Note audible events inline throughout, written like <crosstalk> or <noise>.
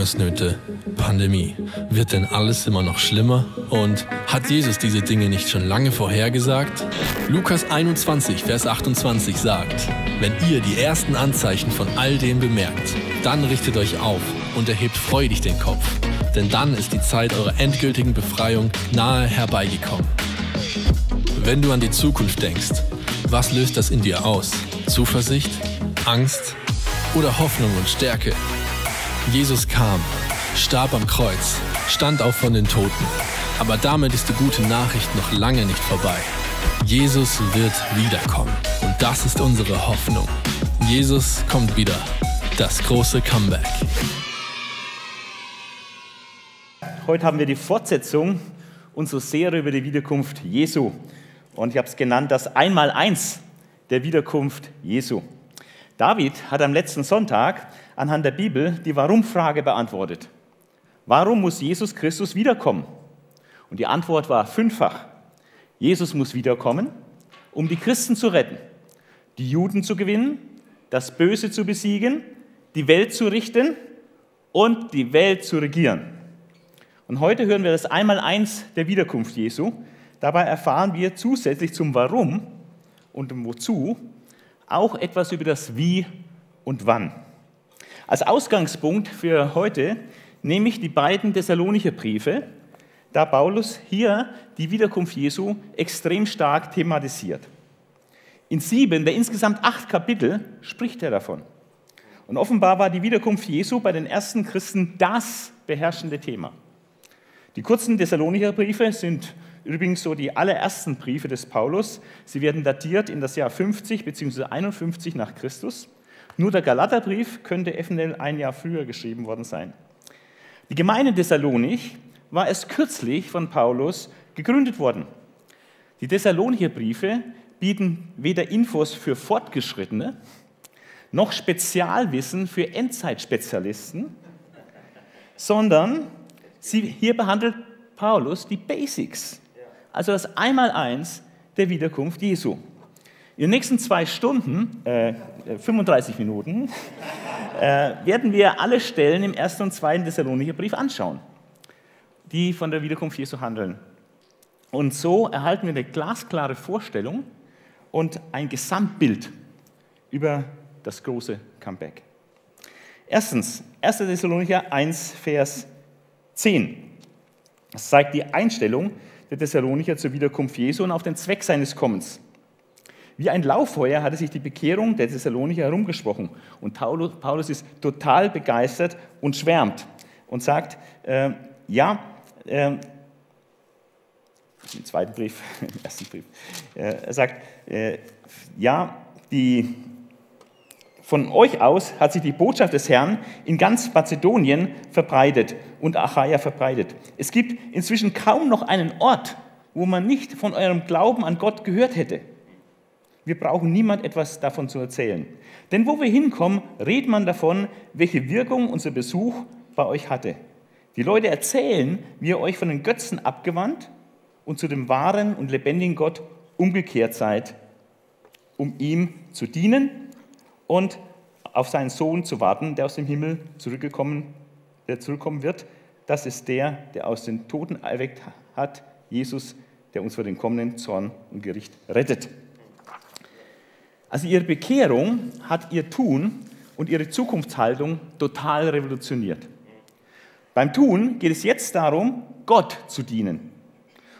Hungersnöte, Pandemie. Wird denn alles immer noch schlimmer? Und hat Jesus diese Dinge nicht schon lange vorhergesagt? Lukas 21, Vers 28 sagt, wenn ihr die ersten Anzeichen von all dem bemerkt, dann richtet euch auf und erhebt freudig den Kopf, denn dann ist die Zeit eurer endgültigen Befreiung nahe herbeigekommen. Wenn du an die Zukunft denkst, was löst das in dir aus? Zuversicht? Angst? Oder Hoffnung und Stärke? Jesus kam, starb am Kreuz, stand auf von den Toten. Aber damit ist die gute Nachricht noch lange nicht vorbei. Jesus wird wiederkommen. Und das ist unsere Hoffnung. Jesus kommt wieder. Das große Comeback. Heute haben wir die Fortsetzung unserer Serie über die Wiederkunft Jesu. Und ich habe es genannt, das Einmaleins der Wiederkunft Jesu. David hat am letzten Sonntag anhand der Bibel die Warum-Frage beantwortet. Warum muss Jesus Christus wiederkommen? Und die Antwort war fünffach. Jesus muss wiederkommen, um die Christen zu retten, die Juden zu gewinnen, das Böse zu besiegen, die Welt zu richten und die Welt zu regieren. Und heute hören wir das Einmaleins der Wiederkunft Jesu. Dabei erfahren wir zusätzlich zum Warum und dem Wozu auch etwas über das Wie und Wann. Als Ausgangspunkt für heute nehme ich die beiden Thessalonicher Briefe, da Paulus hier die Wiederkunft Jesu extrem stark thematisiert. In sieben der insgesamt acht Kapitel spricht er davon. Und offenbar war die Wiederkunft Jesu bei den ersten Christen das beherrschende Thema. Die kurzen Thessalonicher Briefe sind übrigens so die allerersten Briefe des Paulus. Sie werden datiert in das Jahr 50 bzw. 51 nach Christus. Nur der Galaterbrief könnte eventuell ein Jahr früher geschrieben worden sein. Die Gemeinde Thessalonich war erst kürzlich von Paulus gegründet worden. Die Thessalonicher Briefe bieten weder Infos für Fortgeschrittene noch Spezialwissen für Endzeitspezialisten, sondern sie, hier behandelt Paulus die Basics, also das Einmaleins der Wiederkunft Jesu. In den nächsten zwei Stunden, äh, 35 Minuten, äh, werden wir alle Stellen im ersten und zweiten Thessalonicher Brief anschauen, die von der Wiederkunft Jesu handeln. Und so erhalten wir eine glasklare Vorstellung und ein Gesamtbild über das große Comeback. Erstens, 1. Thessalonicher 1, Vers 10. Das zeigt die Einstellung der Thessalonicher zur Wiederkunft Jesu und auf den Zweck seines Kommens. Wie ein Lauffeuer hatte sich die Bekehrung der Thessalonicher herumgesprochen. Und Paulus ist total begeistert und schwärmt und sagt, äh, ja, äh, im zweiten Brief, <laughs> im ersten Brief, äh, er sagt, äh, ja, die, von euch aus hat sich die Botschaft des Herrn in ganz Mazedonien verbreitet und Achaia verbreitet. Es gibt inzwischen kaum noch einen Ort, wo man nicht von eurem Glauben an Gott gehört hätte. Wir brauchen niemand etwas davon zu erzählen. Denn wo wir hinkommen, redet man davon, welche Wirkung unser Besuch bei euch hatte. Die Leute erzählen, wie ihr euch von den Götzen abgewandt und zu dem wahren und lebendigen Gott umgekehrt seid, um ihm zu dienen und auf seinen Sohn zu warten, der aus dem Himmel zurückgekommen, der zurückkommen wird. Das ist der, der aus den Toten erweckt hat, Jesus, der uns vor dem kommenden Zorn und Gericht rettet. Also ihre Bekehrung hat ihr Tun und ihre Zukunftshaltung total revolutioniert. Beim Tun geht es jetzt darum, Gott zu dienen.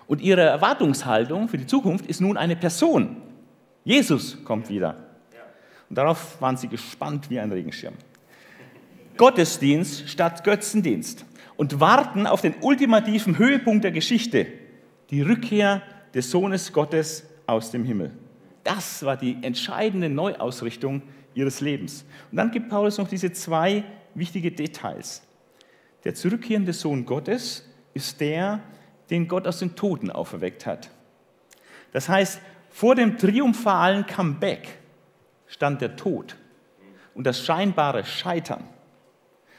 Und ihre Erwartungshaltung für die Zukunft ist nun eine Person. Jesus kommt wieder. Und darauf waren sie gespannt wie ein Regenschirm. Gottesdienst statt Götzendienst und warten auf den ultimativen Höhepunkt der Geschichte, die Rückkehr des Sohnes Gottes aus dem Himmel. Das war die entscheidende Neuausrichtung ihres Lebens. Und dann gibt Paulus noch diese zwei wichtige Details. Der zurückkehrende Sohn Gottes ist der, den Gott aus den Toten auferweckt hat. Das heißt, vor dem triumphalen Comeback stand der Tod und das scheinbare Scheitern.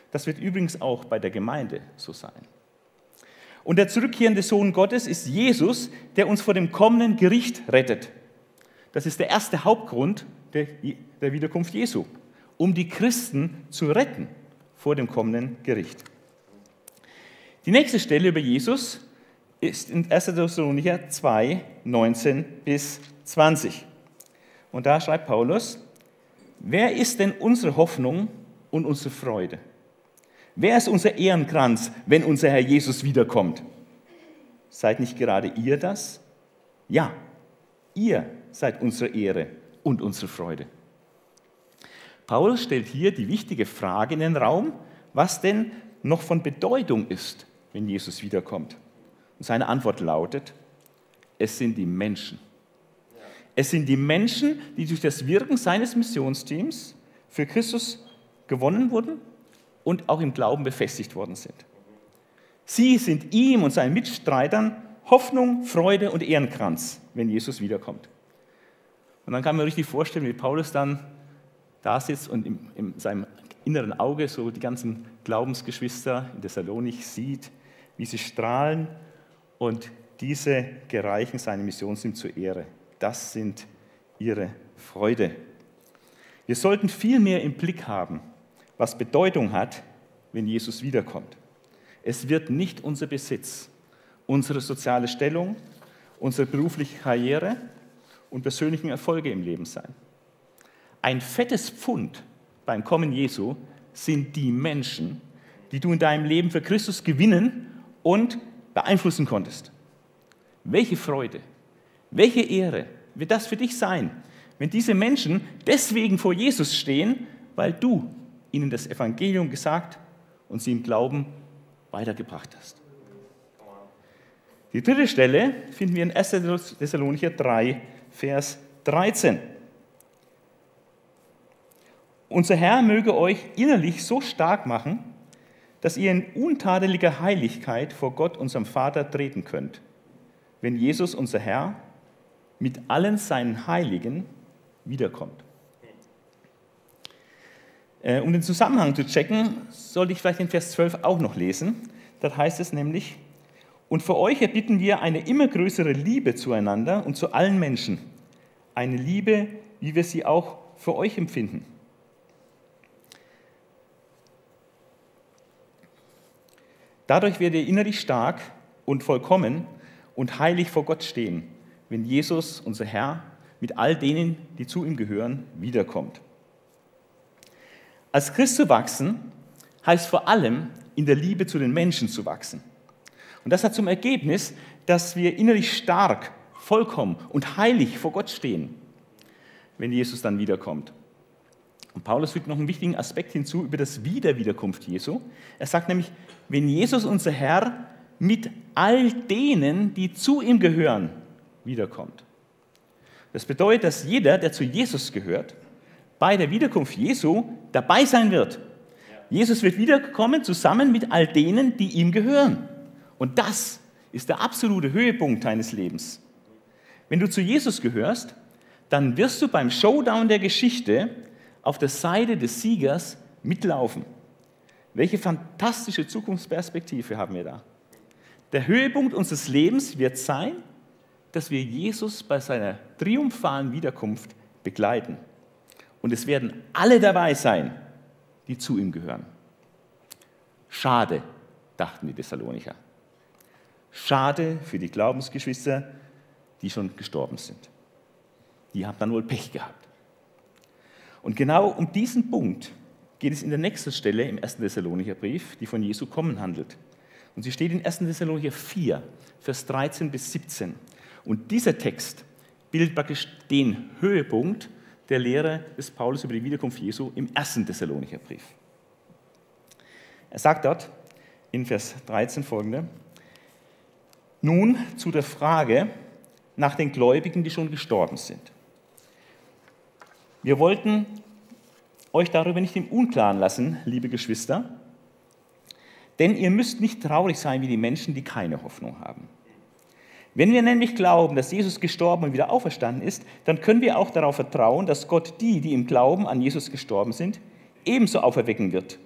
Das wird übrigens auch bei der Gemeinde so sein. Und der zurückkehrende Sohn Gottes ist Jesus, der uns vor dem kommenden Gericht rettet. Das ist der erste Hauptgrund der, der Wiederkunft Jesu, um die Christen zu retten vor dem kommenden Gericht. Die nächste Stelle über Jesus ist in 1. Thessalonicher 2, 19 bis 20. Und da schreibt Paulus, wer ist denn unsere Hoffnung und unsere Freude? Wer ist unser Ehrenkranz, wenn unser Herr Jesus wiederkommt? Seid nicht gerade ihr das? Ja, ihr seid unsere Ehre und unsere Freude. Paulus stellt hier die wichtige Frage in den Raum, was denn noch von Bedeutung ist, wenn Jesus wiederkommt. Und seine Antwort lautet, es sind die Menschen. Es sind die Menschen, die durch das Wirken seines Missionsteams für Christus gewonnen wurden und auch im Glauben befestigt worden sind. Sie sind ihm und seinen Mitstreitern Hoffnung, Freude und Ehrenkranz, wenn Jesus wiederkommt. Und dann kann man richtig vorstellen, wie Paulus dann da sitzt und in, in seinem inneren Auge so die ganzen Glaubensgeschwister in Thessalonik sieht, wie sie strahlen und diese gereichen seine Missionsteam zur Ehre. Das sind ihre Freude. Wir sollten viel mehr im Blick haben, was Bedeutung hat, wenn Jesus wiederkommt. Es wird nicht unser Besitz, unsere soziale Stellung, unsere berufliche Karriere und persönlichen Erfolge im Leben sein. Ein fettes Pfund beim Kommen Jesu sind die Menschen, die du in deinem Leben für Christus gewinnen und beeinflussen konntest. Welche Freude, welche Ehre wird das für dich sein, wenn diese Menschen deswegen vor Jesus stehen, weil du ihnen das Evangelium gesagt und sie im Glauben weitergebracht hast. Die dritte Stelle finden wir in 1. Thessalonicher 3, Vers 13. Unser Herr möge euch innerlich so stark machen, dass ihr in untadeliger Heiligkeit vor Gott, unserem Vater, treten könnt, wenn Jesus, unser Herr, mit allen seinen Heiligen wiederkommt. Äh, um den Zusammenhang zu checken, sollte ich vielleicht den Vers 12 auch noch lesen. Dort heißt es nämlich, und für euch erbitten wir eine immer größere Liebe zueinander und zu allen Menschen. Eine Liebe, wie wir sie auch für euch empfinden. Dadurch werdet ihr innerlich stark und vollkommen und heilig vor Gott stehen, wenn Jesus, unser Herr, mit all denen, die zu ihm gehören, wiederkommt. Als Christ zu wachsen, heißt vor allem in der Liebe zu den Menschen zu wachsen. Und das hat zum Ergebnis, dass wir innerlich stark, vollkommen und heilig vor Gott stehen, wenn Jesus dann wiederkommt. Und Paulus fügt noch einen wichtigen Aspekt hinzu über das Wiederwiederkunft Jesu. Er sagt nämlich, wenn Jesus unser Herr mit all denen, die zu ihm gehören, wiederkommt. Das bedeutet, dass jeder, der zu Jesus gehört, bei der Wiederkunft Jesu dabei sein wird. Jesus wird wiederkommen zusammen mit all denen, die ihm gehören. Und das ist der absolute Höhepunkt deines Lebens. Wenn du zu Jesus gehörst, dann wirst du beim Showdown der Geschichte auf der Seite des Siegers mitlaufen. Welche fantastische Zukunftsperspektive haben wir da? Der Höhepunkt unseres Lebens wird sein, dass wir Jesus bei seiner triumphalen Wiederkunft begleiten. Und es werden alle dabei sein, die zu ihm gehören. Schade, dachten die Thessalonicher. Schade für die Glaubensgeschwister, die schon gestorben sind. Die haben dann wohl Pech gehabt. Und genau um diesen Punkt geht es in der nächsten Stelle im 1. Thessalonicher Brief, die von Jesu kommen handelt. Und sie steht in 1. Thessalonicher 4, Vers 13 bis 17. Und dieser Text bildet praktisch den Höhepunkt der Lehre des Paulus über die Wiederkunft Jesu im ersten Thessalonicher Brief. Er sagt dort in Vers 13 folgende, nun zu der Frage nach den Gläubigen, die schon gestorben sind. Wir wollten euch darüber nicht im Unklaren lassen, liebe Geschwister, denn ihr müsst nicht traurig sein wie die Menschen, die keine Hoffnung haben. Wenn wir nämlich glauben, dass Jesus gestorben und wieder auferstanden ist, dann können wir auch darauf vertrauen, dass Gott die, die im Glauben an Jesus gestorben sind, ebenso auferwecken wird.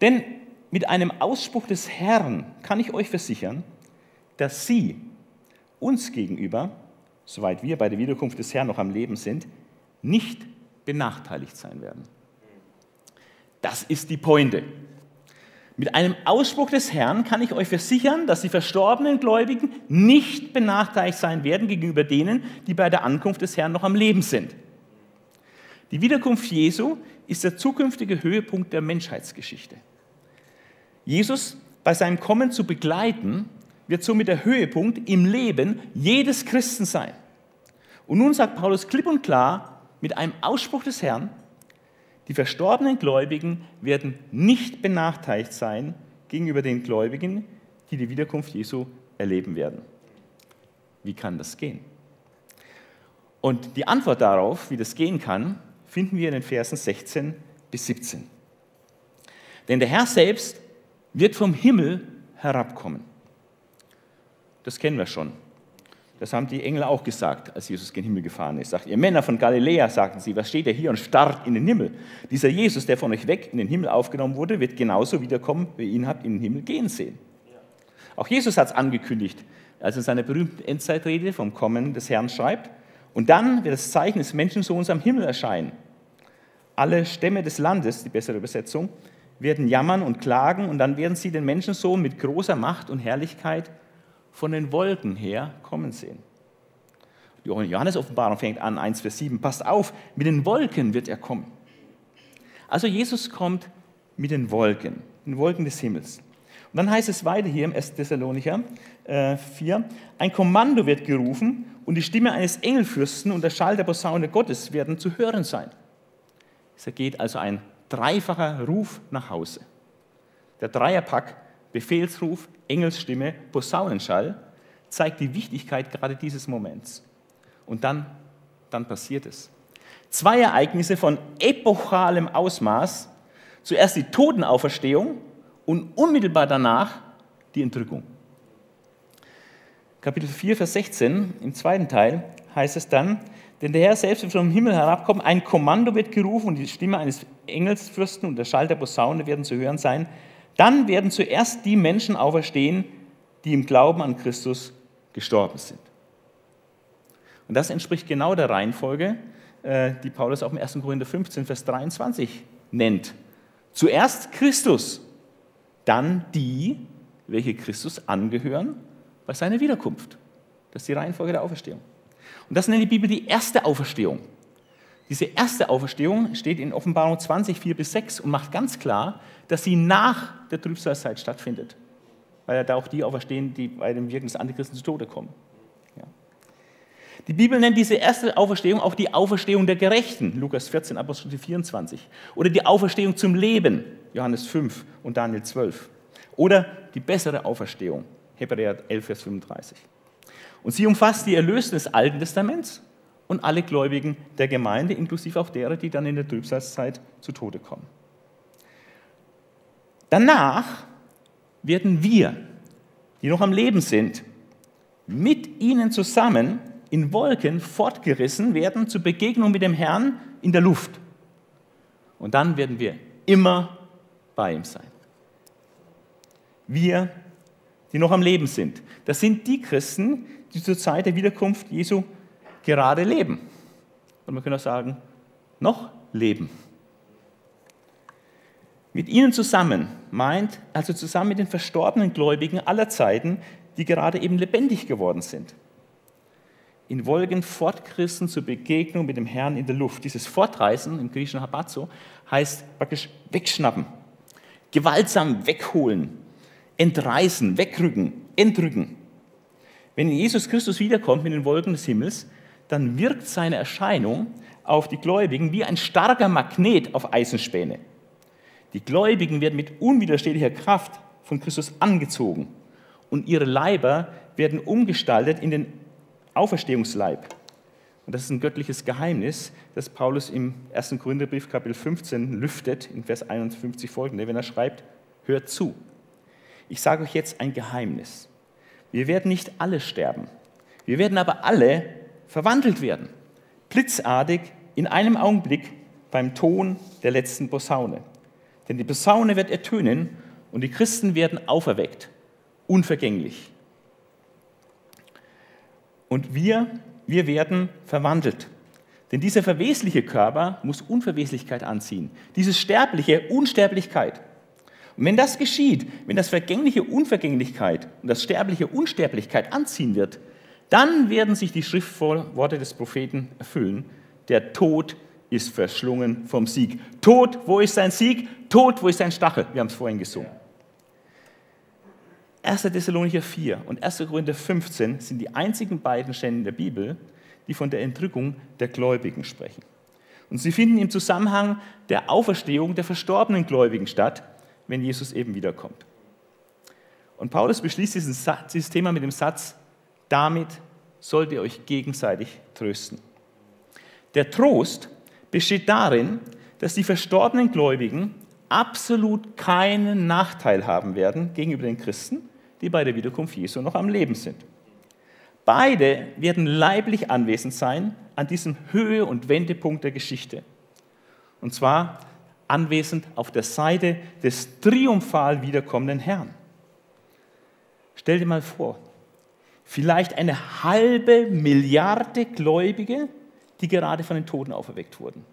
Denn mit einem Ausspruch des Herrn kann ich euch versichern, dass sie uns gegenüber, soweit wir bei der Wiederkunft des Herrn noch am Leben sind, nicht benachteiligt sein werden. Das ist die Pointe. Mit einem Ausspruch des Herrn kann ich euch versichern, dass die verstorbenen Gläubigen nicht benachteiligt sein werden gegenüber denen, die bei der Ankunft des Herrn noch am Leben sind. Die Wiederkunft Jesu ist der zukünftige Höhepunkt der Menschheitsgeschichte. Jesus bei seinem Kommen zu begleiten, wird somit der Höhepunkt im Leben jedes Christen sein. Und nun sagt Paulus klipp und klar mit einem Ausspruch des Herrn, die verstorbenen Gläubigen werden nicht benachteiligt sein gegenüber den Gläubigen, die die Wiederkunft Jesu erleben werden. Wie kann das gehen? Und die Antwort darauf, wie das gehen kann, finden wir in den Versen 16 bis 17. Denn der Herr selbst wird vom Himmel herabkommen. Das kennen wir schon. Das haben die Engel auch gesagt, als Jesus gen Himmel gefahren ist. Sagt ihr Männer von Galiläa, sagten sie, was steht ihr hier und starrt in den Himmel? Dieser Jesus, der von euch weg in den Himmel aufgenommen wurde, wird genauso wiederkommen, wie ihr ihn habt in den Himmel gehen sehen. Auch Jesus hat es angekündigt, als er in seiner berühmten Endzeitrede vom Kommen des Herrn schreibt. Und dann wird das Zeichen des Menschensohns am Himmel erscheinen. Alle Stämme des Landes, die bessere Übersetzung, werden jammern und klagen und dann werden sie den Menschensohn mit großer Macht und Herrlichkeit von den Wolken her kommen sehen. Die Johannes-Offenbarung fängt an, 1 Vers 7. Passt auf, mit den Wolken wird er kommen. Also Jesus kommt mit den Wolken, den Wolken des Himmels. Und dann heißt es weiter hier im 1. Thessalonicher äh, 4, ein Kommando wird gerufen und die Stimme eines Engelfürsten und der Schall der Posaune Gottes werden zu hören sein. Es geht also ein dreifacher Ruf nach Hause. Der Dreierpack Befehlsruf, Engelsstimme, Posaunenschall zeigt die Wichtigkeit gerade dieses Moments. Und dann, dann passiert es. Zwei Ereignisse von epochalem Ausmaß. Zuerst die Totenauferstehung und unmittelbar danach die Entrückung. Kapitel 4, Vers 16 im zweiten Teil heißt es dann, denn der Herr selbst wird vom Himmel herabkommen, ein Kommando wird gerufen und die Stimme eines Engelsfürsten und der Schall der Posaune werden zu hören sein. Dann werden zuerst die Menschen auferstehen, die im Glauben an Christus gestorben sind. Und das entspricht genau der Reihenfolge, äh, die Paulus auch im 1. Korinther 15, Vers 23 nennt. Zuerst Christus, dann die, welche Christus angehören bei seiner Wiederkunft. Das ist die Reihenfolge der Auferstehung. Und das nennt die Bibel die erste Auferstehung. Diese erste Auferstehung steht in Offenbarung 20, 4 bis 6 und macht ganz klar, dass sie nach der Trübsalzeit stattfindet. Weil ja da auch die auferstehen, die bei dem Wirken des Antichristen zu Tode kommen. Ja. Die Bibel nennt diese erste Auferstehung auch die Auferstehung der Gerechten, Lukas 14, Apostel 24. Oder die Auferstehung zum Leben, Johannes 5 und Daniel 12. Oder die bessere Auferstehung, Hebräer 11, Vers 35. Und sie umfasst die Erlösten des Alten Testaments und alle Gläubigen der Gemeinde, inklusive auch derer, die dann in der Trübsalzeit zu Tode kommen. Danach werden wir, die noch am Leben sind, mit ihnen zusammen in Wolken fortgerissen werden zur Begegnung mit dem Herrn in der Luft. Und dann werden wir immer bei ihm sein. Wir, die noch am Leben sind. Das sind die Christen, die zur Zeit der Wiederkunft Jesu gerade leben. Und man könnte auch sagen, noch leben. Mit ihnen zusammen meint, also zusammen mit den verstorbenen Gläubigen aller Zeiten, die gerade eben lebendig geworden sind. In Wolken fortgerissen zur Begegnung mit dem Herrn in der Luft. Dieses Fortreißen im griechischen Habazo heißt praktisch wegschnappen, gewaltsam wegholen, entreißen, wegrücken, entrücken. Wenn Jesus Christus wiederkommt mit den Wolken des Himmels, dann wirkt seine Erscheinung auf die Gläubigen wie ein starker Magnet auf Eisenspäne. Die Gläubigen werden mit unwiderstehlicher Kraft von Christus angezogen und ihre Leiber werden umgestaltet in den Auferstehungsleib. Und das ist ein göttliches Geheimnis, das Paulus im 1. Korintherbrief Kapitel 15 lüftet, in Vers 51 folgende, wenn er schreibt, hört zu. Ich sage euch jetzt ein Geheimnis. Wir werden nicht alle sterben. Wir werden aber alle verwandelt werden. Blitzartig in einem Augenblick beim Ton der letzten Posaune. Denn die Posaune wird ertönen und die Christen werden auferweckt, unvergänglich. Und wir, wir werden verwandelt. Denn dieser verwesliche Körper muss Unverweslichkeit anziehen, dieses sterbliche Unsterblichkeit. Und wenn das geschieht, wenn das Vergängliche Unvergänglichkeit und das Sterbliche Unsterblichkeit anziehen wird, dann werden sich die Schriftworte des Propheten erfüllen. Der Tod ist verschlungen vom Sieg. Tod, wo ist sein Sieg? Tod, wo ist sein Stachel? Wir haben es vorhin gesungen. 1. Thessalonicher 4 und 1. Korinther 15 sind die einzigen beiden Stellen der Bibel, die von der Entrückung der Gläubigen sprechen. Und sie finden im Zusammenhang der Auferstehung der verstorbenen Gläubigen statt, wenn Jesus eben wiederkommt. Und Paulus beschließt dieses Thema mit dem Satz, damit sollt ihr euch gegenseitig trösten. Der Trost besteht darin, dass die verstorbenen Gläubigen absolut keinen Nachteil haben werden gegenüber den Christen, die bei der Wiederkunft Jesu noch am Leben sind. Beide werden leiblich anwesend sein an diesem Höhe- und Wendepunkt der Geschichte. Und zwar anwesend auf der Seite des triumphal wiederkommenden Herrn. Stell dir mal vor, vielleicht eine halbe Milliarde Gläubige, die gerade von den Toten auferweckt wurden.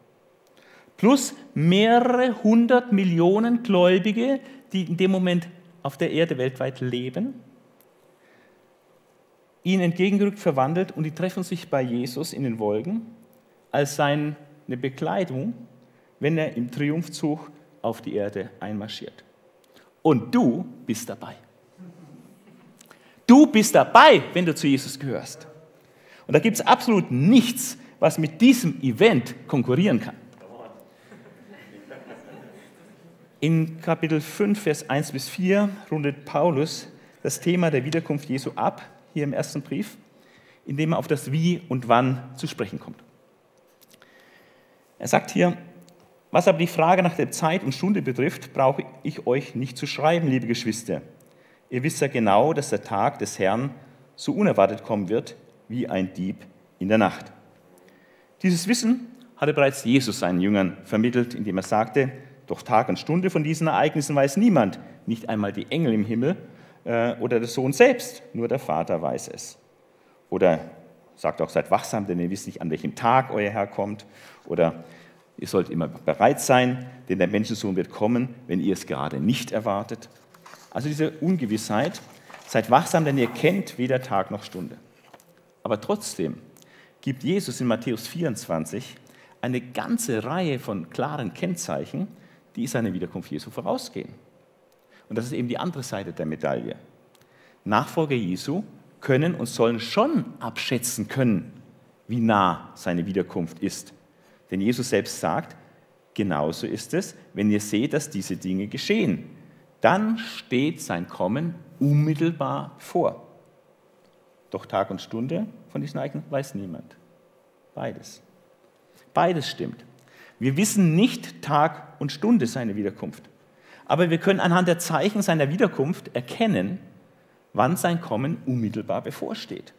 Plus mehrere hundert Millionen Gläubige, die in dem Moment auf der Erde weltweit leben, ihnen entgegengerückt, verwandelt und die treffen sich bei Jesus in den Wolken als seine Bekleidung, wenn er im Triumphzug auf die Erde einmarschiert. Und du bist dabei. Du bist dabei, wenn du zu Jesus gehörst. Und da gibt es absolut nichts, was mit diesem Event konkurrieren kann. In Kapitel 5, Vers 1 bis 4 rundet Paulus das Thema der Wiederkunft Jesu ab, hier im ersten Brief, indem er auf das Wie und Wann zu sprechen kommt. Er sagt hier, was aber die Frage nach der Zeit und Stunde betrifft, brauche ich euch nicht zu schreiben, liebe Geschwister. Ihr wisst ja genau, dass der Tag des Herrn so unerwartet kommen wird wie ein Dieb in der Nacht. Dieses Wissen hatte bereits Jesus seinen Jüngern vermittelt, indem er sagte, doch Tag und Stunde von diesen Ereignissen weiß niemand, nicht einmal die Engel im Himmel äh, oder der Sohn selbst, nur der Vater weiß es. Oder sagt auch, seid wachsam, denn ihr wisst nicht, an welchem Tag euer Herr kommt. Oder ihr sollt immer bereit sein, denn der Menschensohn wird kommen, wenn ihr es gerade nicht erwartet. Also diese Ungewissheit, seid wachsam, denn ihr kennt weder Tag noch Stunde. Aber trotzdem gibt Jesus in Matthäus 24 eine ganze Reihe von klaren Kennzeichen, die seiner Wiederkunft Jesu vorausgehen. Und das ist eben die andere Seite der Medaille. Nachfolger Jesu können und sollen schon abschätzen können, wie nah seine Wiederkunft ist. Denn Jesus selbst sagt, genauso ist es, wenn ihr seht, dass diese Dinge geschehen. Dann steht sein Kommen unmittelbar vor. Doch Tag und Stunde von diesen Ereignissen weiß niemand. Beides. Beides stimmt. Wir wissen nicht Tag und Stunde seiner Wiederkunft. Aber wir können anhand der Zeichen seiner Wiederkunft erkennen, wann sein Kommen unmittelbar bevorsteht.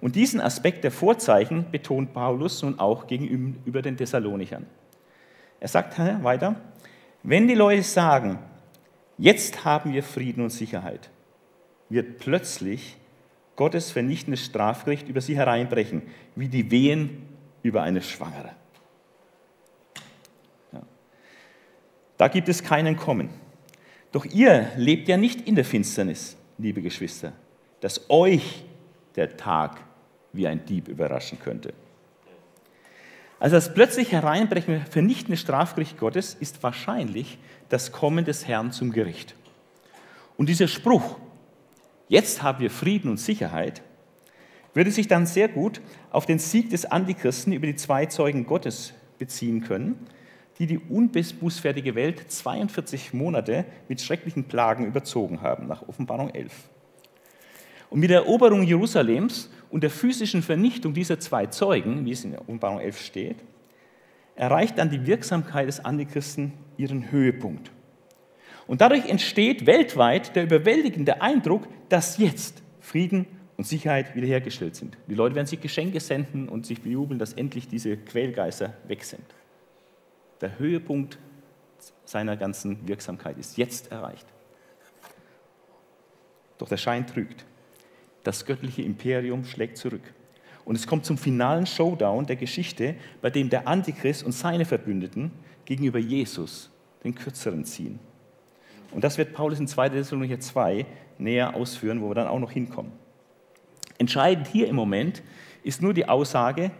Und diesen Aspekt der Vorzeichen betont Paulus nun auch gegenüber den Thessalonichern. Er sagt weiter, wenn die Leute sagen, jetzt haben wir Frieden und Sicherheit, wird plötzlich Gottes vernichtendes Strafgericht über sie hereinbrechen, wie die Wehen über eine Schwangere. Da gibt es keinen Kommen. Doch ihr lebt ja nicht in der Finsternis, liebe Geschwister, dass euch der Tag wie ein Dieb überraschen könnte. Also das plötzlich hereinbrechen vernichtende Strafgericht Gottes ist wahrscheinlich das Kommen des Herrn zum Gericht. Und dieser Spruch, jetzt haben wir Frieden und Sicherheit, würde sich dann sehr gut auf den Sieg des Antichristen über die zwei Zeugen Gottes beziehen können, die die unbußfertige Welt 42 Monate mit schrecklichen Plagen überzogen haben, nach Offenbarung 11. Und mit der Eroberung Jerusalems und der physischen Vernichtung dieser zwei Zeugen, wie es in Offenbarung 11 steht, erreicht dann die Wirksamkeit des Antichristen ihren Höhepunkt. Und dadurch entsteht weltweit der überwältigende Eindruck, dass jetzt Frieden und Sicherheit wiederhergestellt sind. Die Leute werden sich Geschenke senden und sich bejubeln, dass endlich diese Quälgeister weg sind. Der Höhepunkt seiner ganzen Wirksamkeit ist jetzt erreicht. Doch der Schein trügt. Das göttliche Imperium schlägt zurück. Und es kommt zum finalen Showdown der Geschichte, bei dem der Antichrist und seine Verbündeten gegenüber Jesus den Kürzeren ziehen. Und das wird Paulus in 2. Thessalonicher 2 näher ausführen, wo wir dann auch noch hinkommen. Entscheidend hier im Moment ist nur die Aussage,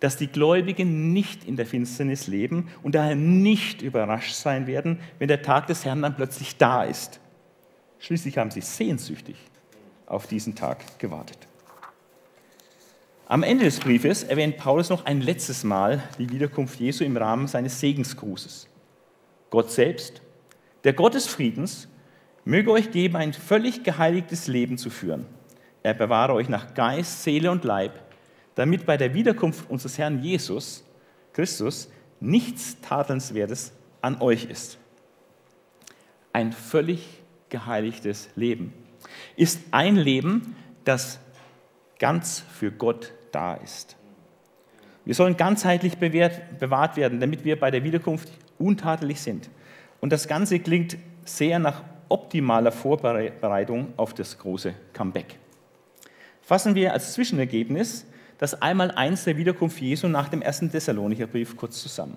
dass die Gläubigen nicht in der Finsternis leben und daher nicht überrascht sein werden, wenn der Tag des Herrn dann plötzlich da ist. Schließlich haben sie sehnsüchtig auf diesen Tag gewartet. Am Ende des Briefes erwähnt Paulus noch ein letztes Mal die Wiederkunft Jesu im Rahmen seines Segensgrußes. Gott selbst, der Gott des Friedens, möge euch geben, ein völlig geheiligtes Leben zu führen. Er bewahre euch nach Geist, Seele und Leib, damit bei der Wiederkunft unseres Herrn Jesus Christus nichts Tadelnswertes an euch ist. Ein völlig geheiligtes Leben ist ein Leben, das ganz für Gott da ist. Wir sollen ganzheitlich bewährt, bewahrt werden, damit wir bei der Wiederkunft untadelig sind. Und das Ganze klingt sehr nach optimaler Vorbereitung auf das große Comeback. Fassen wir als Zwischenergebnis das Einmaleins der Wiederkunft Jesu nach dem ersten Thessalonicher Brief kurz zusammen.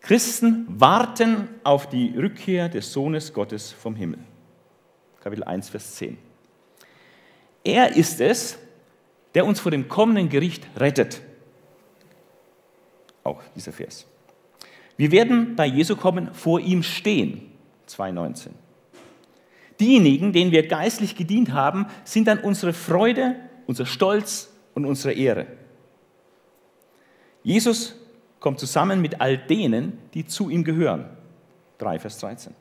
Christen warten auf die Rückkehr des Sohnes Gottes vom Himmel. Kapitel 1, Vers 10. Er ist es, der uns vor dem kommenden Gericht rettet. Auch dieser Vers. Wir werden bei Jesu kommen vor ihm stehen. 2,19. Diejenigen, denen wir geistlich gedient haben, sind dann unsere Freude, unser Stolz und unsere Ehre. Jesus kommt zusammen mit all denen, die zu ihm gehören. 3 Vers 13.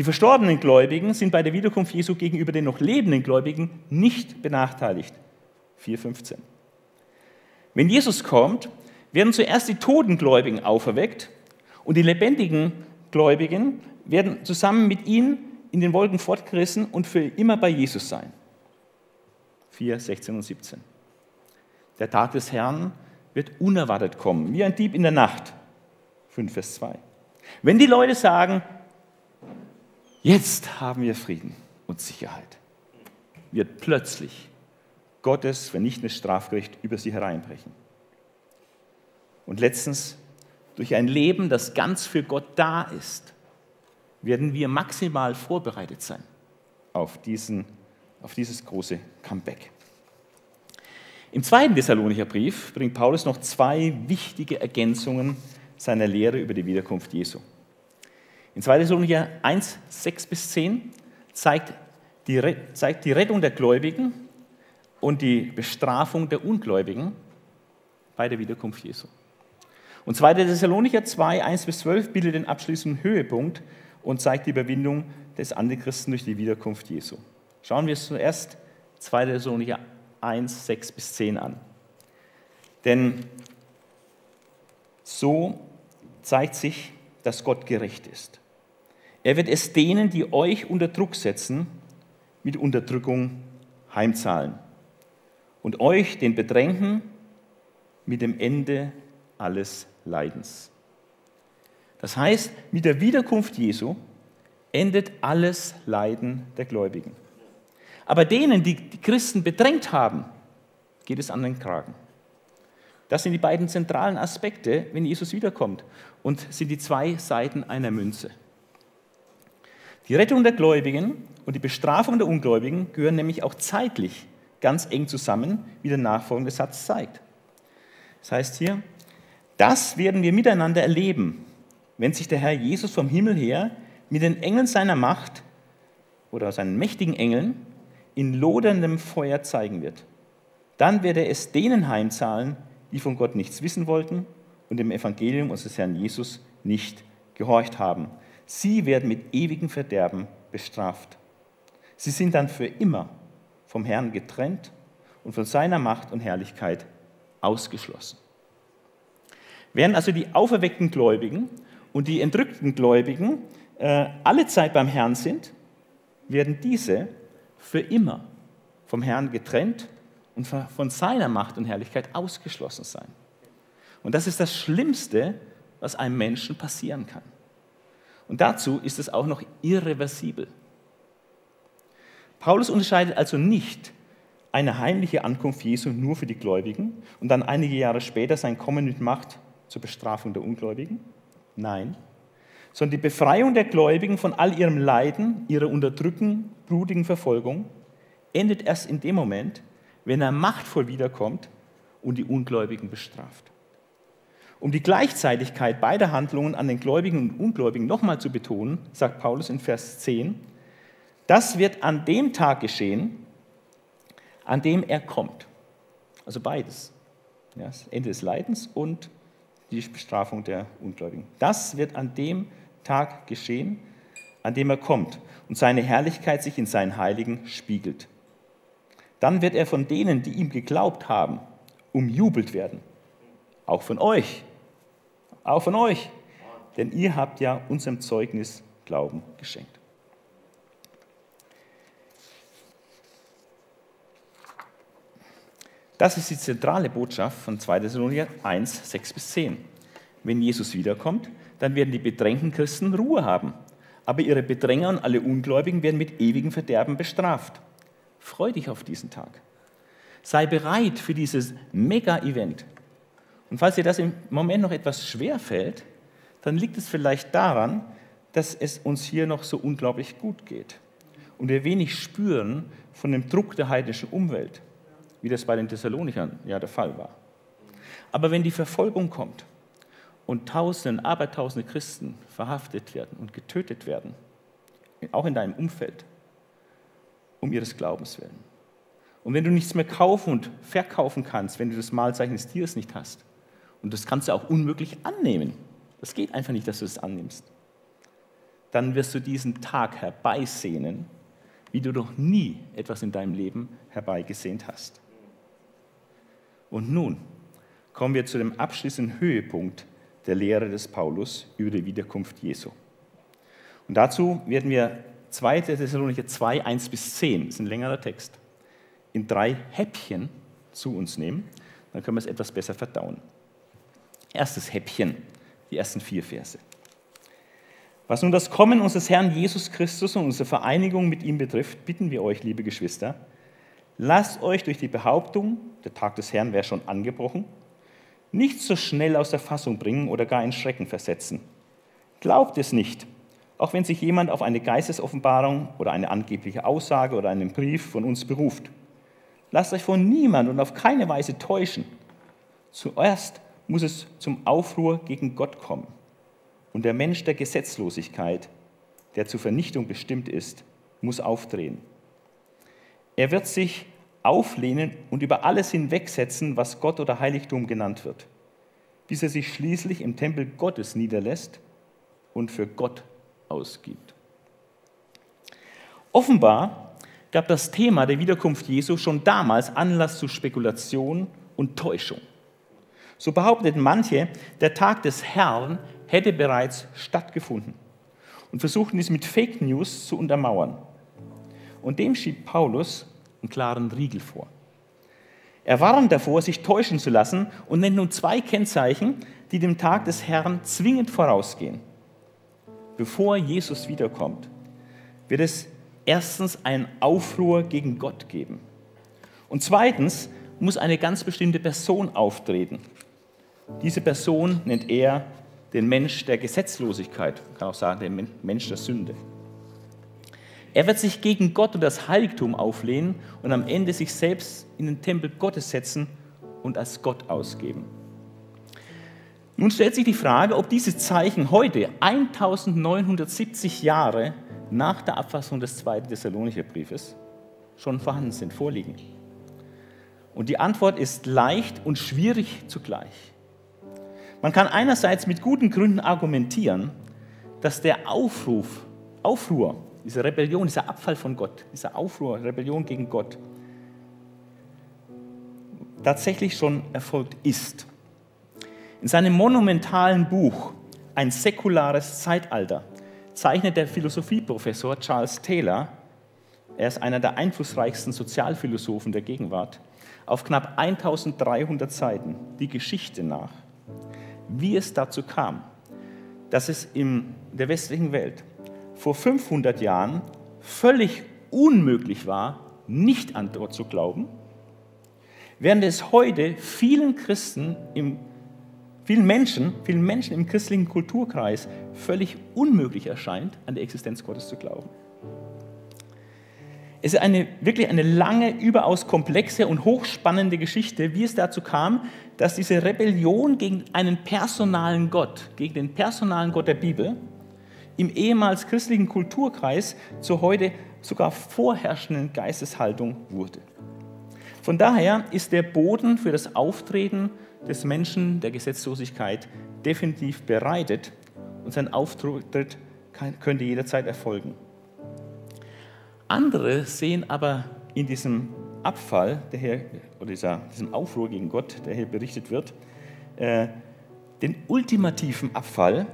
Die verstorbenen Gläubigen sind bei der Wiederkunft Jesu gegenüber den noch lebenden Gläubigen nicht benachteiligt. 4,15. Wenn Jesus kommt, werden zuerst die toten Gläubigen auferweckt und die lebendigen Gläubigen werden zusammen mit ihnen in den Wolken fortgerissen und für immer bei Jesus sein. 4, 16 und 17. Der Tag des Herrn wird unerwartet kommen, wie ein Dieb in der Nacht. 5, Vers 2. Wenn die Leute sagen, jetzt haben wir Frieden und Sicherheit, wird plötzlich Gottes vernichtendes Strafgericht über sie hereinbrechen. Und letztens, durch ein Leben, das ganz für Gott da ist, werden wir maximal vorbereitet sein auf, diesen, auf dieses große Comeback. Im zweiten Thessalonicher Brief bringt Paulus noch zwei wichtige Ergänzungen seiner Lehre über die Wiederkunft Jesu. In 2. Thessalonicher 1, 6 bis 10 zeigt die, zeigt die Rettung der Gläubigen und die Bestrafung der Ungläubigen bei der Wiederkunft Jesu. Und 2. Thessalonicher 2, 1 bis 12 bildet den abschließenden Höhepunkt und zeigt die Überwindung des Antichristen durch die Wiederkunft Jesu. Schauen wir zuerst 2. Thessalonicher 1, 6 bis 10 an. Denn so zeigt sich, dass Gott gerecht ist. Er wird es denen, die euch unter Druck setzen, mit Unterdrückung heimzahlen und euch, den Bedrängten, mit dem Ende alles Leidens. Das heißt, mit der Wiederkunft Jesu endet alles Leiden der Gläubigen. Aber denen, die die Christen bedrängt haben, geht es an den Kragen. Das sind die beiden zentralen Aspekte, wenn Jesus wiederkommt und sind die zwei Seiten einer Münze. Die Rettung der Gläubigen und die Bestrafung der Ungläubigen gehören nämlich auch zeitlich ganz eng zusammen, wie der nachfolgende Satz zeigt. Das heißt hier, das werden wir miteinander erleben, wenn sich der Herr Jesus vom Himmel her mit den Engeln seiner Macht oder seinen mächtigen Engeln in loderndem Feuer zeigen wird. Dann wird er es denen heimzahlen, die von Gott nichts wissen wollten und dem Evangelium unseres Herrn Jesus nicht gehorcht haben. Sie werden mit ewigem Verderben bestraft. Sie sind dann für immer vom Herrn getrennt und von seiner Macht und Herrlichkeit ausgeschlossen. Während also die auferweckten Gläubigen und die entrückten Gläubigen äh, alle Zeit beim Herrn sind, werden diese für immer vom Herrn getrennt und von seiner Macht und Herrlichkeit ausgeschlossen sein. Und das ist das Schlimmste, was einem Menschen passieren kann. Und dazu ist es auch noch irreversibel. Paulus unterscheidet also nicht eine heimliche Ankunft Jesu nur für die Gläubigen und dann einige Jahre später sein Kommen mit Macht zur Bestrafung der Ungläubigen? Nein, sondern die Befreiung der Gläubigen von all ihrem Leiden, ihrer unterdrückten, blutigen Verfolgung endet erst in dem Moment, wenn er machtvoll wiederkommt und die Ungläubigen bestraft. Um die Gleichzeitigkeit beider Handlungen an den Gläubigen und Ungläubigen nochmal zu betonen, sagt Paulus in Vers 10, das wird an dem Tag geschehen, an dem er kommt. Also beides. Ja, das Ende des Leidens und die Bestrafung der Ungläubigen. Das wird an dem Tag geschehen, an dem er kommt und seine Herrlichkeit sich in seinen Heiligen spiegelt. Dann wird er von denen, die ihm geglaubt haben, umjubelt werden. Auch von euch, auch von euch, denn ihr habt ja unserem Zeugnis Glauben geschenkt. Das ist die zentrale Botschaft von 2. Thessalonicher 1, 6 bis 10. Wenn Jesus wiederkommt, dann werden die bedrängten Christen Ruhe haben. Aber ihre Bedränger und alle Ungläubigen werden mit ewigem Verderben bestraft. Freu dich auf diesen Tag. Sei bereit für dieses Mega-Event. Und falls dir das im Moment noch etwas schwer fällt, dann liegt es vielleicht daran, dass es uns hier noch so unglaublich gut geht und wir wenig spüren von dem Druck der heidnischen Umwelt, wie das bei den Thessalonichern ja der Fall war. Aber wenn die Verfolgung kommt und Tausende, Abertausende Christen verhaftet werden und getötet werden, auch in deinem Umfeld, um ihres Glaubens willen. Und wenn du nichts mehr kaufen und verkaufen kannst, wenn du das Malzeichen des Tieres nicht hast, und das kannst du auch unmöglich annehmen. Das geht einfach nicht, dass du es das annimmst. Dann wirst du diesen Tag herbeisehnen, wie du noch nie etwas in deinem Leben herbeigesehnt hast. Und nun kommen wir zu dem abschließenden Höhepunkt der Lehre des Paulus über die Wiederkunft Jesu. Und dazu werden wir 2. Thessalonicher 2, 1 bis 10, das ist ein längerer Text, in drei Häppchen zu uns nehmen. Dann können wir es etwas besser verdauen. Erstes Häppchen, die ersten vier Verse. Was nun das Kommen unseres Herrn Jesus Christus und unsere Vereinigung mit ihm betrifft, bitten wir euch, liebe Geschwister, lasst euch durch die Behauptung, der Tag des Herrn wäre schon angebrochen, nicht so schnell aus der Fassung bringen oder gar in Schrecken versetzen. Glaubt es nicht, auch wenn sich jemand auf eine Geistesoffenbarung oder eine angebliche Aussage oder einen Brief von uns beruft. Lasst euch von niemand und auf keine Weise täuschen. Zuerst muss es zum Aufruhr gegen Gott kommen. Und der Mensch der Gesetzlosigkeit, der zur Vernichtung bestimmt ist, muss aufdrehen. Er wird sich auflehnen und über alles hinwegsetzen, was Gott oder Heiligtum genannt wird, bis er sich schließlich im Tempel Gottes niederlässt und für Gott ausgibt. Offenbar gab das Thema der Wiederkunft Jesu schon damals Anlass zu Spekulation und Täuschung. So behaupteten manche, der Tag des Herrn hätte bereits stattgefunden und versuchten dies mit Fake News zu untermauern. Und dem schiebt Paulus einen klaren Riegel vor. Er warnt davor, sich täuschen zu lassen und nennt nun zwei Kennzeichen, die dem Tag des Herrn zwingend vorausgehen. Bevor Jesus wiederkommt, wird es erstens einen Aufruhr gegen Gott geben. Und zweitens muss eine ganz bestimmte Person auftreten. Diese Person nennt er den Mensch der Gesetzlosigkeit, man kann auch sagen, den Mensch der Sünde. Er wird sich gegen Gott und das Heiligtum auflehnen und am Ende sich selbst in den Tempel Gottes setzen und als Gott ausgeben. Nun stellt sich die Frage, ob diese Zeichen heute, 1970 Jahre nach der Abfassung des zweiten Thessalonicher Briefes, schon vorhanden sind, vorliegen. Und die Antwort ist leicht und schwierig zugleich. Man kann einerseits mit guten Gründen argumentieren, dass der Aufruf, Aufruhr, diese Rebellion, dieser Abfall von Gott, dieser Aufruhr, Rebellion gegen Gott, tatsächlich schon erfolgt ist. In seinem monumentalen Buch Ein säkulares Zeitalter zeichnet der Philosophieprofessor Charles Taylor, er ist einer der einflussreichsten Sozialphilosophen der Gegenwart, auf knapp 1300 Seiten die Geschichte nach wie es dazu kam, dass es in der westlichen Welt vor 500 Jahren völlig unmöglich war, nicht an Gott zu glauben während es heute vielen Christen, im, vielen, Menschen, vielen Menschen im christlichen Kulturkreis völlig unmöglich erscheint, an die Existenz Gottes zu glauben. Es ist eine, wirklich eine lange, überaus komplexe und hochspannende Geschichte, wie es dazu kam, dass diese Rebellion gegen einen personalen Gott, gegen den personalen Gott der Bibel, im ehemals christlichen Kulturkreis zur heute sogar vorherrschenden Geisteshaltung wurde. Von daher ist der Boden für das Auftreten des Menschen der Gesetzlosigkeit definitiv bereitet und sein Auftritt könnte jederzeit erfolgen. Andere sehen aber in diesem Abfall, der hier, oder dieser, diesem Aufruhr gegen Gott, der hier berichtet wird, äh, den ultimativen Abfall,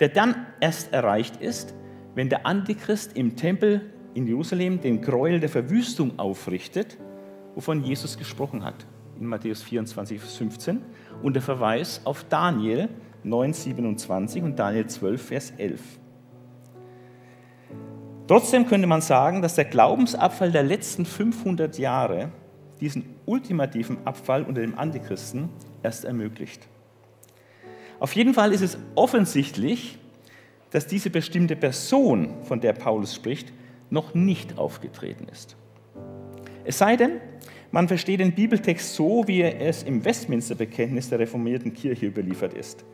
der dann erst erreicht ist, wenn der Antichrist im Tempel in Jerusalem den Gräuel der Verwüstung aufrichtet, wovon Jesus gesprochen hat, in Matthäus 24, Vers 15, und der Verweis auf Daniel 9, 27 und Daniel 12, Vers 11. Trotzdem könnte man sagen, dass der Glaubensabfall der letzten 500 Jahre diesen ultimativen Abfall unter dem Antichristen erst ermöglicht. Auf jeden Fall ist es offensichtlich, dass diese bestimmte Person, von der Paulus spricht, noch nicht aufgetreten ist. Es sei denn, man versteht den Bibeltext so, wie er es im Westminster-Bekenntnis der reformierten Kirche überliefert ist.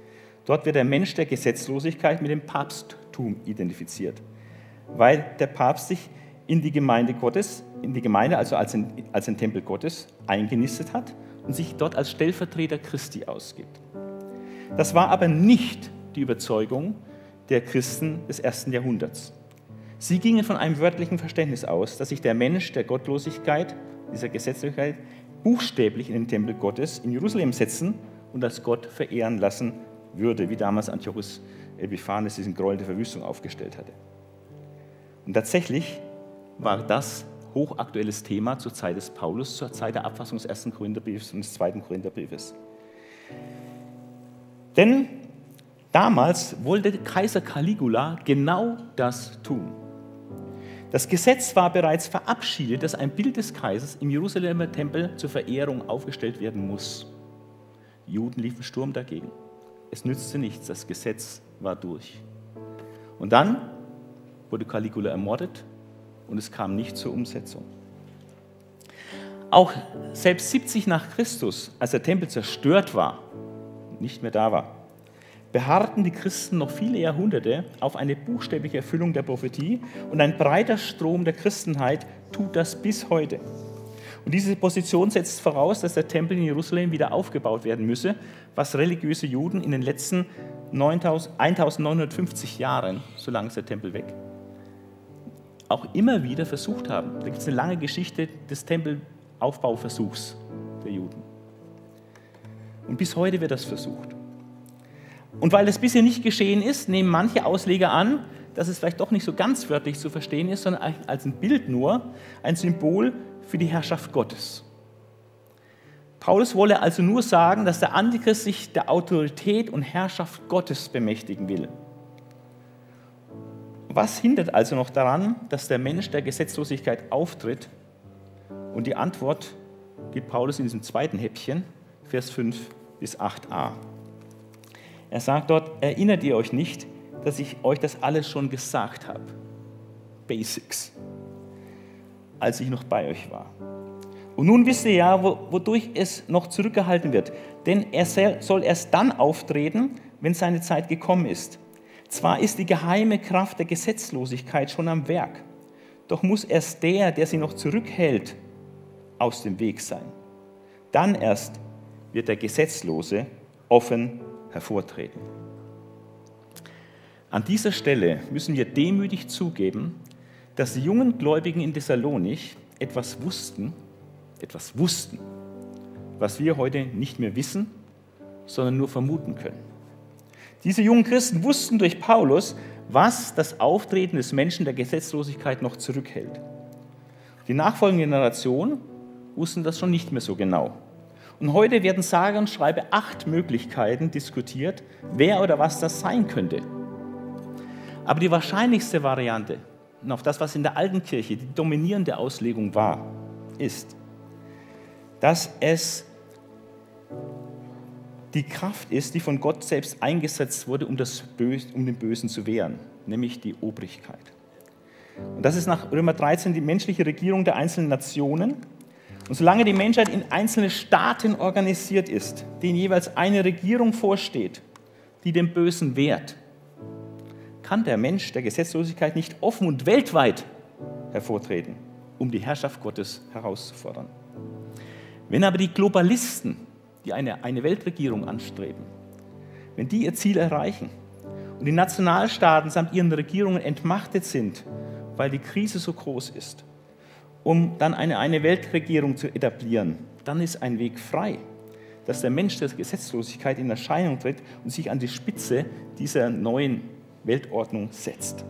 Dort wird der Mensch der Gesetzlosigkeit mit dem Papsttum identifiziert weil der Papst sich in die Gemeinde Gottes, in die Gemeinde, also als ein, als ein Tempel Gottes, eingenistet hat und sich dort als Stellvertreter Christi ausgibt. Das war aber nicht die Überzeugung der Christen des ersten Jahrhunderts. Sie gingen von einem wörtlichen Verständnis aus, dass sich der Mensch der Gottlosigkeit, dieser Gesetzlichkeit, buchstäblich in den Tempel Gottes in Jerusalem setzen und als Gott verehren lassen würde, wie damals Antiochus Epiphanes diesen Gräuel der Verwüstung aufgestellt hatte. Und tatsächlich war das hochaktuelles Thema zur Zeit des Paulus, zur Zeit der Abfassung des ersten Korintherbriefs und des zweiten Korintherbriefes. Denn damals wollte Kaiser Caligula genau das tun. Das Gesetz war bereits verabschiedet, dass ein Bild des Kaisers im Jerusalemer Tempel zur Verehrung aufgestellt werden muss. Die Juden liefen Sturm dagegen. Es nützte nichts, das Gesetz war durch. Und dann wurde Caligula ermordet und es kam nicht zur Umsetzung. Auch selbst 70 nach Christus, als der Tempel zerstört war, nicht mehr da war, beharrten die Christen noch viele Jahrhunderte auf eine buchstäbliche Erfüllung der Prophetie und ein breiter Strom der Christenheit tut das bis heute. Und diese Position setzt voraus, dass der Tempel in Jerusalem wieder aufgebaut werden müsse, was religiöse Juden in den letzten 1950 Jahren, so lange ist der Tempel weg, auch immer wieder versucht haben. Da gibt es eine lange Geschichte des Tempelaufbauversuchs der Juden. Und bis heute wird das versucht. Und weil das bisher nicht geschehen ist, nehmen manche Ausleger an, dass es vielleicht doch nicht so ganz wörtlich zu verstehen ist, sondern als ein Bild nur, ein Symbol für die Herrschaft Gottes. Paulus wolle also nur sagen, dass der Antichrist sich der Autorität und Herrschaft Gottes bemächtigen will. Was hindert also noch daran, dass der Mensch der Gesetzlosigkeit auftritt? Und die Antwort gibt Paulus in diesem zweiten Häppchen, Vers 5 bis 8a. Er sagt dort, erinnert ihr euch nicht, dass ich euch das alles schon gesagt habe? Basics. Als ich noch bei euch war. Und nun wisst ihr ja, wodurch es noch zurückgehalten wird. Denn er soll erst dann auftreten, wenn seine Zeit gekommen ist. Zwar ist die geheime Kraft der Gesetzlosigkeit schon am Werk, doch muss erst der, der sie noch zurückhält, aus dem Weg sein. Dann erst wird der Gesetzlose offen hervortreten. An dieser Stelle müssen wir demütig zugeben, dass die jungen Gläubigen in Thessalonich etwas wussten, etwas wussten, was wir heute nicht mehr wissen, sondern nur vermuten können. Diese jungen Christen wussten durch Paulus, was das Auftreten des Menschen der Gesetzlosigkeit noch zurückhält. Die nachfolgende Generation wussten das schon nicht mehr so genau. Und heute werden sage und schreibe acht Möglichkeiten diskutiert, wer oder was das sein könnte. Aber die wahrscheinlichste Variante, und auf das, was in der alten Kirche die dominierende Auslegung war, ist, dass es die Kraft ist, die von Gott selbst eingesetzt wurde, um, das Böse, um den Bösen zu wehren, nämlich die Obrigkeit. Und das ist nach Römer 13 die menschliche Regierung der einzelnen Nationen. Und solange die Menschheit in einzelne Staaten organisiert ist, denen jeweils eine Regierung vorsteht, die dem Bösen wehrt, kann der Mensch der Gesetzlosigkeit nicht offen und weltweit hervortreten, um die Herrschaft Gottes herauszufordern. Wenn aber die Globalisten, die eine, eine Weltregierung anstreben, wenn die ihr Ziel erreichen und die Nationalstaaten samt ihren Regierungen entmachtet sind, weil die Krise so groß ist, um dann eine, eine Weltregierung zu etablieren, dann ist ein Weg frei, dass der Mensch der Gesetzlosigkeit in Erscheinung tritt und sich an die Spitze dieser neuen Weltordnung setzt,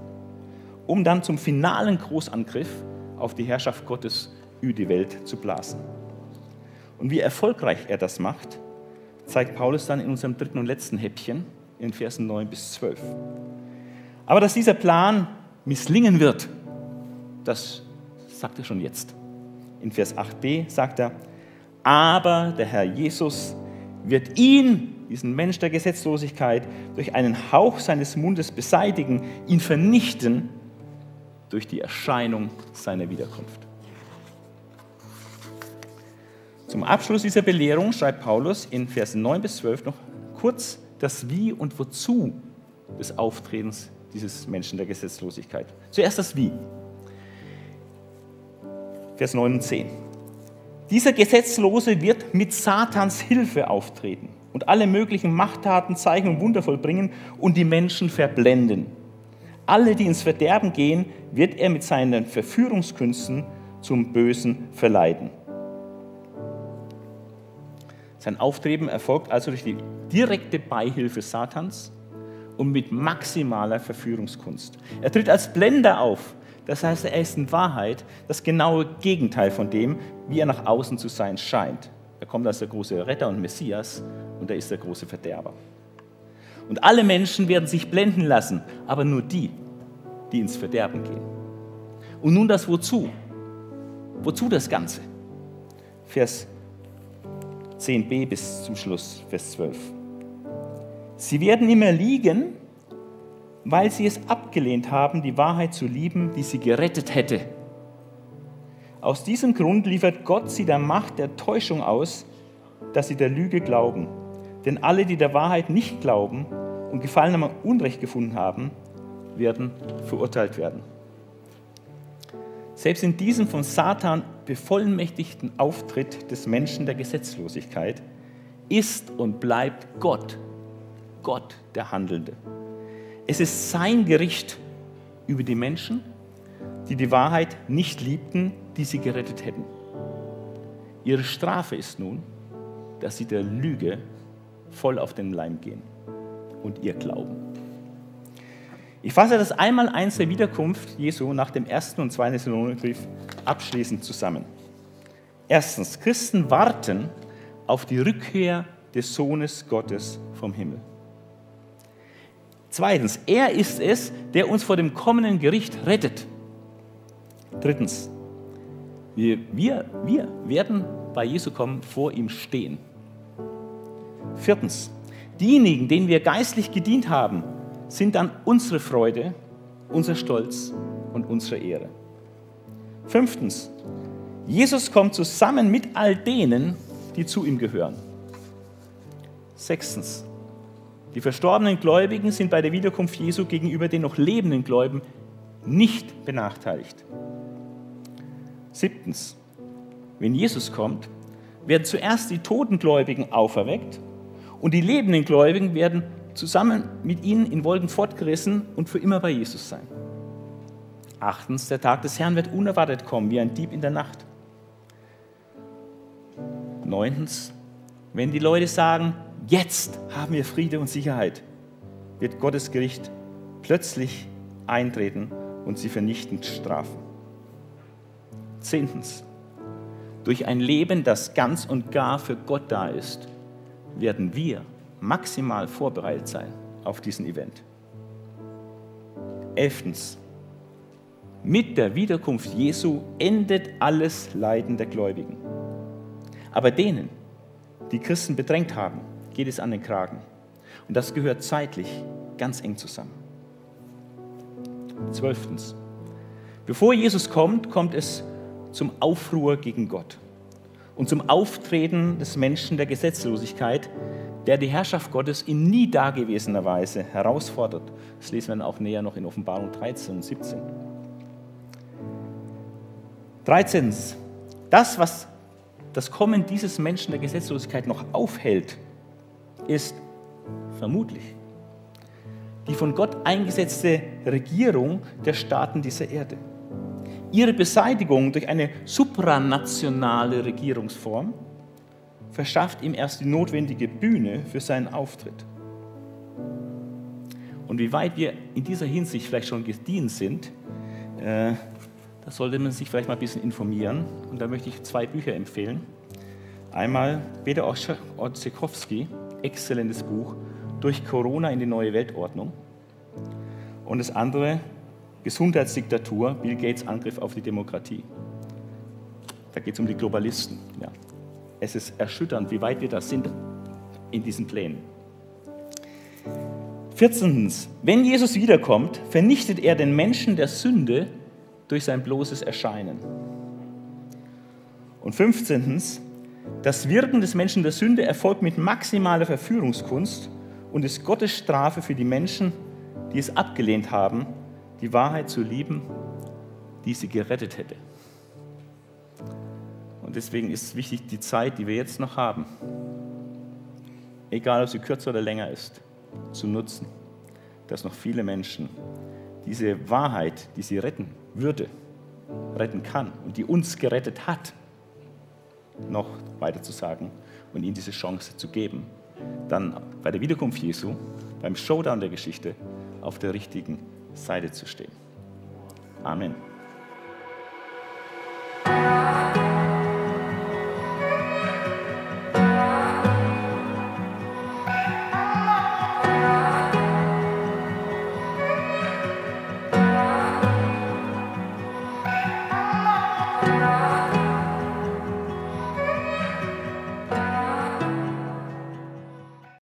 um dann zum finalen Großangriff auf die Herrschaft Gottes über die Welt zu blasen. Und wie erfolgreich er das macht, zeigt Paulus dann in unserem dritten und letzten Häppchen in Versen 9 bis 12. Aber dass dieser Plan misslingen wird, das sagt er schon jetzt. In Vers 8b sagt er, aber der Herr Jesus wird ihn, diesen Mensch der Gesetzlosigkeit, durch einen Hauch seines Mundes beseitigen, ihn vernichten durch die Erscheinung seiner Wiederkunft. Zum Abschluss dieser Belehrung schreibt Paulus in Versen 9 bis 12 noch kurz das Wie und Wozu des Auftretens dieses Menschen der Gesetzlosigkeit. Zuerst das Wie. Vers 9 und 10. Dieser Gesetzlose wird mit Satans Hilfe auftreten und alle möglichen Machttaten, Zeichen und Wunder vollbringen und die Menschen verblenden. Alle, die ins Verderben gehen, wird er mit seinen Verführungskünsten zum Bösen verleiten. Sein Auftreten erfolgt also durch die direkte Beihilfe Satans und mit maximaler Verführungskunst. Er tritt als Blender auf. Das heißt, er ist in Wahrheit das genaue Gegenteil von dem, wie er nach außen zu sein scheint. Er kommt als der große Retter und Messias und er ist der große Verderber. Und alle Menschen werden sich blenden lassen, aber nur die, die ins Verderben gehen. Und nun das Wozu? Wozu das Ganze? Vers 10b bis zum Schluss, Vers 12. Sie werden immer liegen, weil sie es abgelehnt haben, die Wahrheit zu lieben, die sie gerettet hätte. Aus diesem Grund liefert Gott sie der Macht der Täuschung aus, dass sie der Lüge glauben. Denn alle, die der Wahrheit nicht glauben und Gefallen am Unrecht gefunden haben, werden verurteilt werden. Selbst in diesem von Satan bevollmächtigten Auftritt des Menschen der Gesetzlosigkeit ist und bleibt Gott, Gott der Handelnde. Es ist sein Gericht über die Menschen, die die Wahrheit nicht liebten, die sie gerettet hätten. Ihre Strafe ist nun, dass sie der Lüge voll auf den Leim gehen und ihr glauben. Ich fasse das einmal eins der Wiederkunft Jesu nach dem ersten und zweiten Thessalonikerbrief abschließend zusammen. Erstens, Christen warten auf die Rückkehr des Sohnes Gottes vom Himmel. Zweitens, er ist es, der uns vor dem kommenden Gericht rettet. Drittens, wir, wir, wir werden bei Jesu kommen vor ihm stehen. Viertens, diejenigen, denen wir geistlich gedient haben, sind dann unsere Freude, unser Stolz und unsere Ehre. Fünftens, Jesus kommt zusammen mit all denen, die zu ihm gehören. Sechstens, die verstorbenen Gläubigen sind bei der Wiederkunft Jesu gegenüber den noch lebenden Gläubigen nicht benachteiligt. Siebtens, wenn Jesus kommt, werden zuerst die toten Gläubigen auferweckt und die lebenden Gläubigen werden zusammen mit ihnen in Wolken fortgerissen und für immer bei Jesus sein. Achtens, der Tag des Herrn wird unerwartet kommen, wie ein Dieb in der Nacht. Neuntens, wenn die Leute sagen, jetzt haben wir Friede und Sicherheit, wird Gottes Gericht plötzlich eintreten und sie vernichtend strafen. Zehntens, durch ein Leben, das ganz und gar für Gott da ist, werden wir maximal vorbereitet sein auf diesen Event. Elftens. Mit der Wiederkunft Jesu endet alles Leiden der Gläubigen. Aber denen, die Christen bedrängt haben, geht es an den Kragen. Und das gehört zeitlich ganz eng zusammen. Zwölftens. Bevor Jesus kommt, kommt es zum Aufruhr gegen Gott und zum Auftreten des Menschen der Gesetzlosigkeit, der die Herrschaft Gottes in nie dagewesener Weise herausfordert. Das lesen wir dann auch näher noch in Offenbarung 13 und 17. 13. Das, was das Kommen dieses Menschen der Gesetzlosigkeit noch aufhält, ist vermutlich die von Gott eingesetzte Regierung der Staaten dieser Erde. Ihre Beseitigung durch eine supranationale Regierungsform verschafft ihm erst die notwendige Bühne für seinen Auftritt. Und wie weit wir in dieser Hinsicht vielleicht schon gedient sind, äh, da sollte man sich vielleicht mal ein bisschen informieren. Und da möchte ich zwei Bücher empfehlen. Einmal Peter Orzechowski, exzellentes Buch, Durch Corona in die neue Weltordnung. Und das andere, Gesundheitsdiktatur, Bill Gates Angriff auf die Demokratie. Da geht es um die Globalisten. Ja. Es ist erschütternd, wie weit wir da sind in diesen Plänen. 14. Wenn Jesus wiederkommt, vernichtet er den Menschen der Sünde durch sein bloßes Erscheinen. Und 15. Das Wirken des Menschen der Sünde erfolgt mit maximaler Verführungskunst und ist Gottes Strafe für die Menschen, die es abgelehnt haben, die Wahrheit zu lieben, die sie gerettet hätte. Und deswegen ist es wichtig, die Zeit, die wir jetzt noch haben, egal ob sie kürzer oder länger ist, zu nutzen, dass noch viele Menschen diese Wahrheit, die sie retten würde, retten kann und die uns gerettet hat, noch weiter zu sagen und ihnen diese Chance zu geben, dann bei der Wiederkunft Jesu, beim Showdown der Geschichte, auf der richtigen Seite zu stehen. Amen.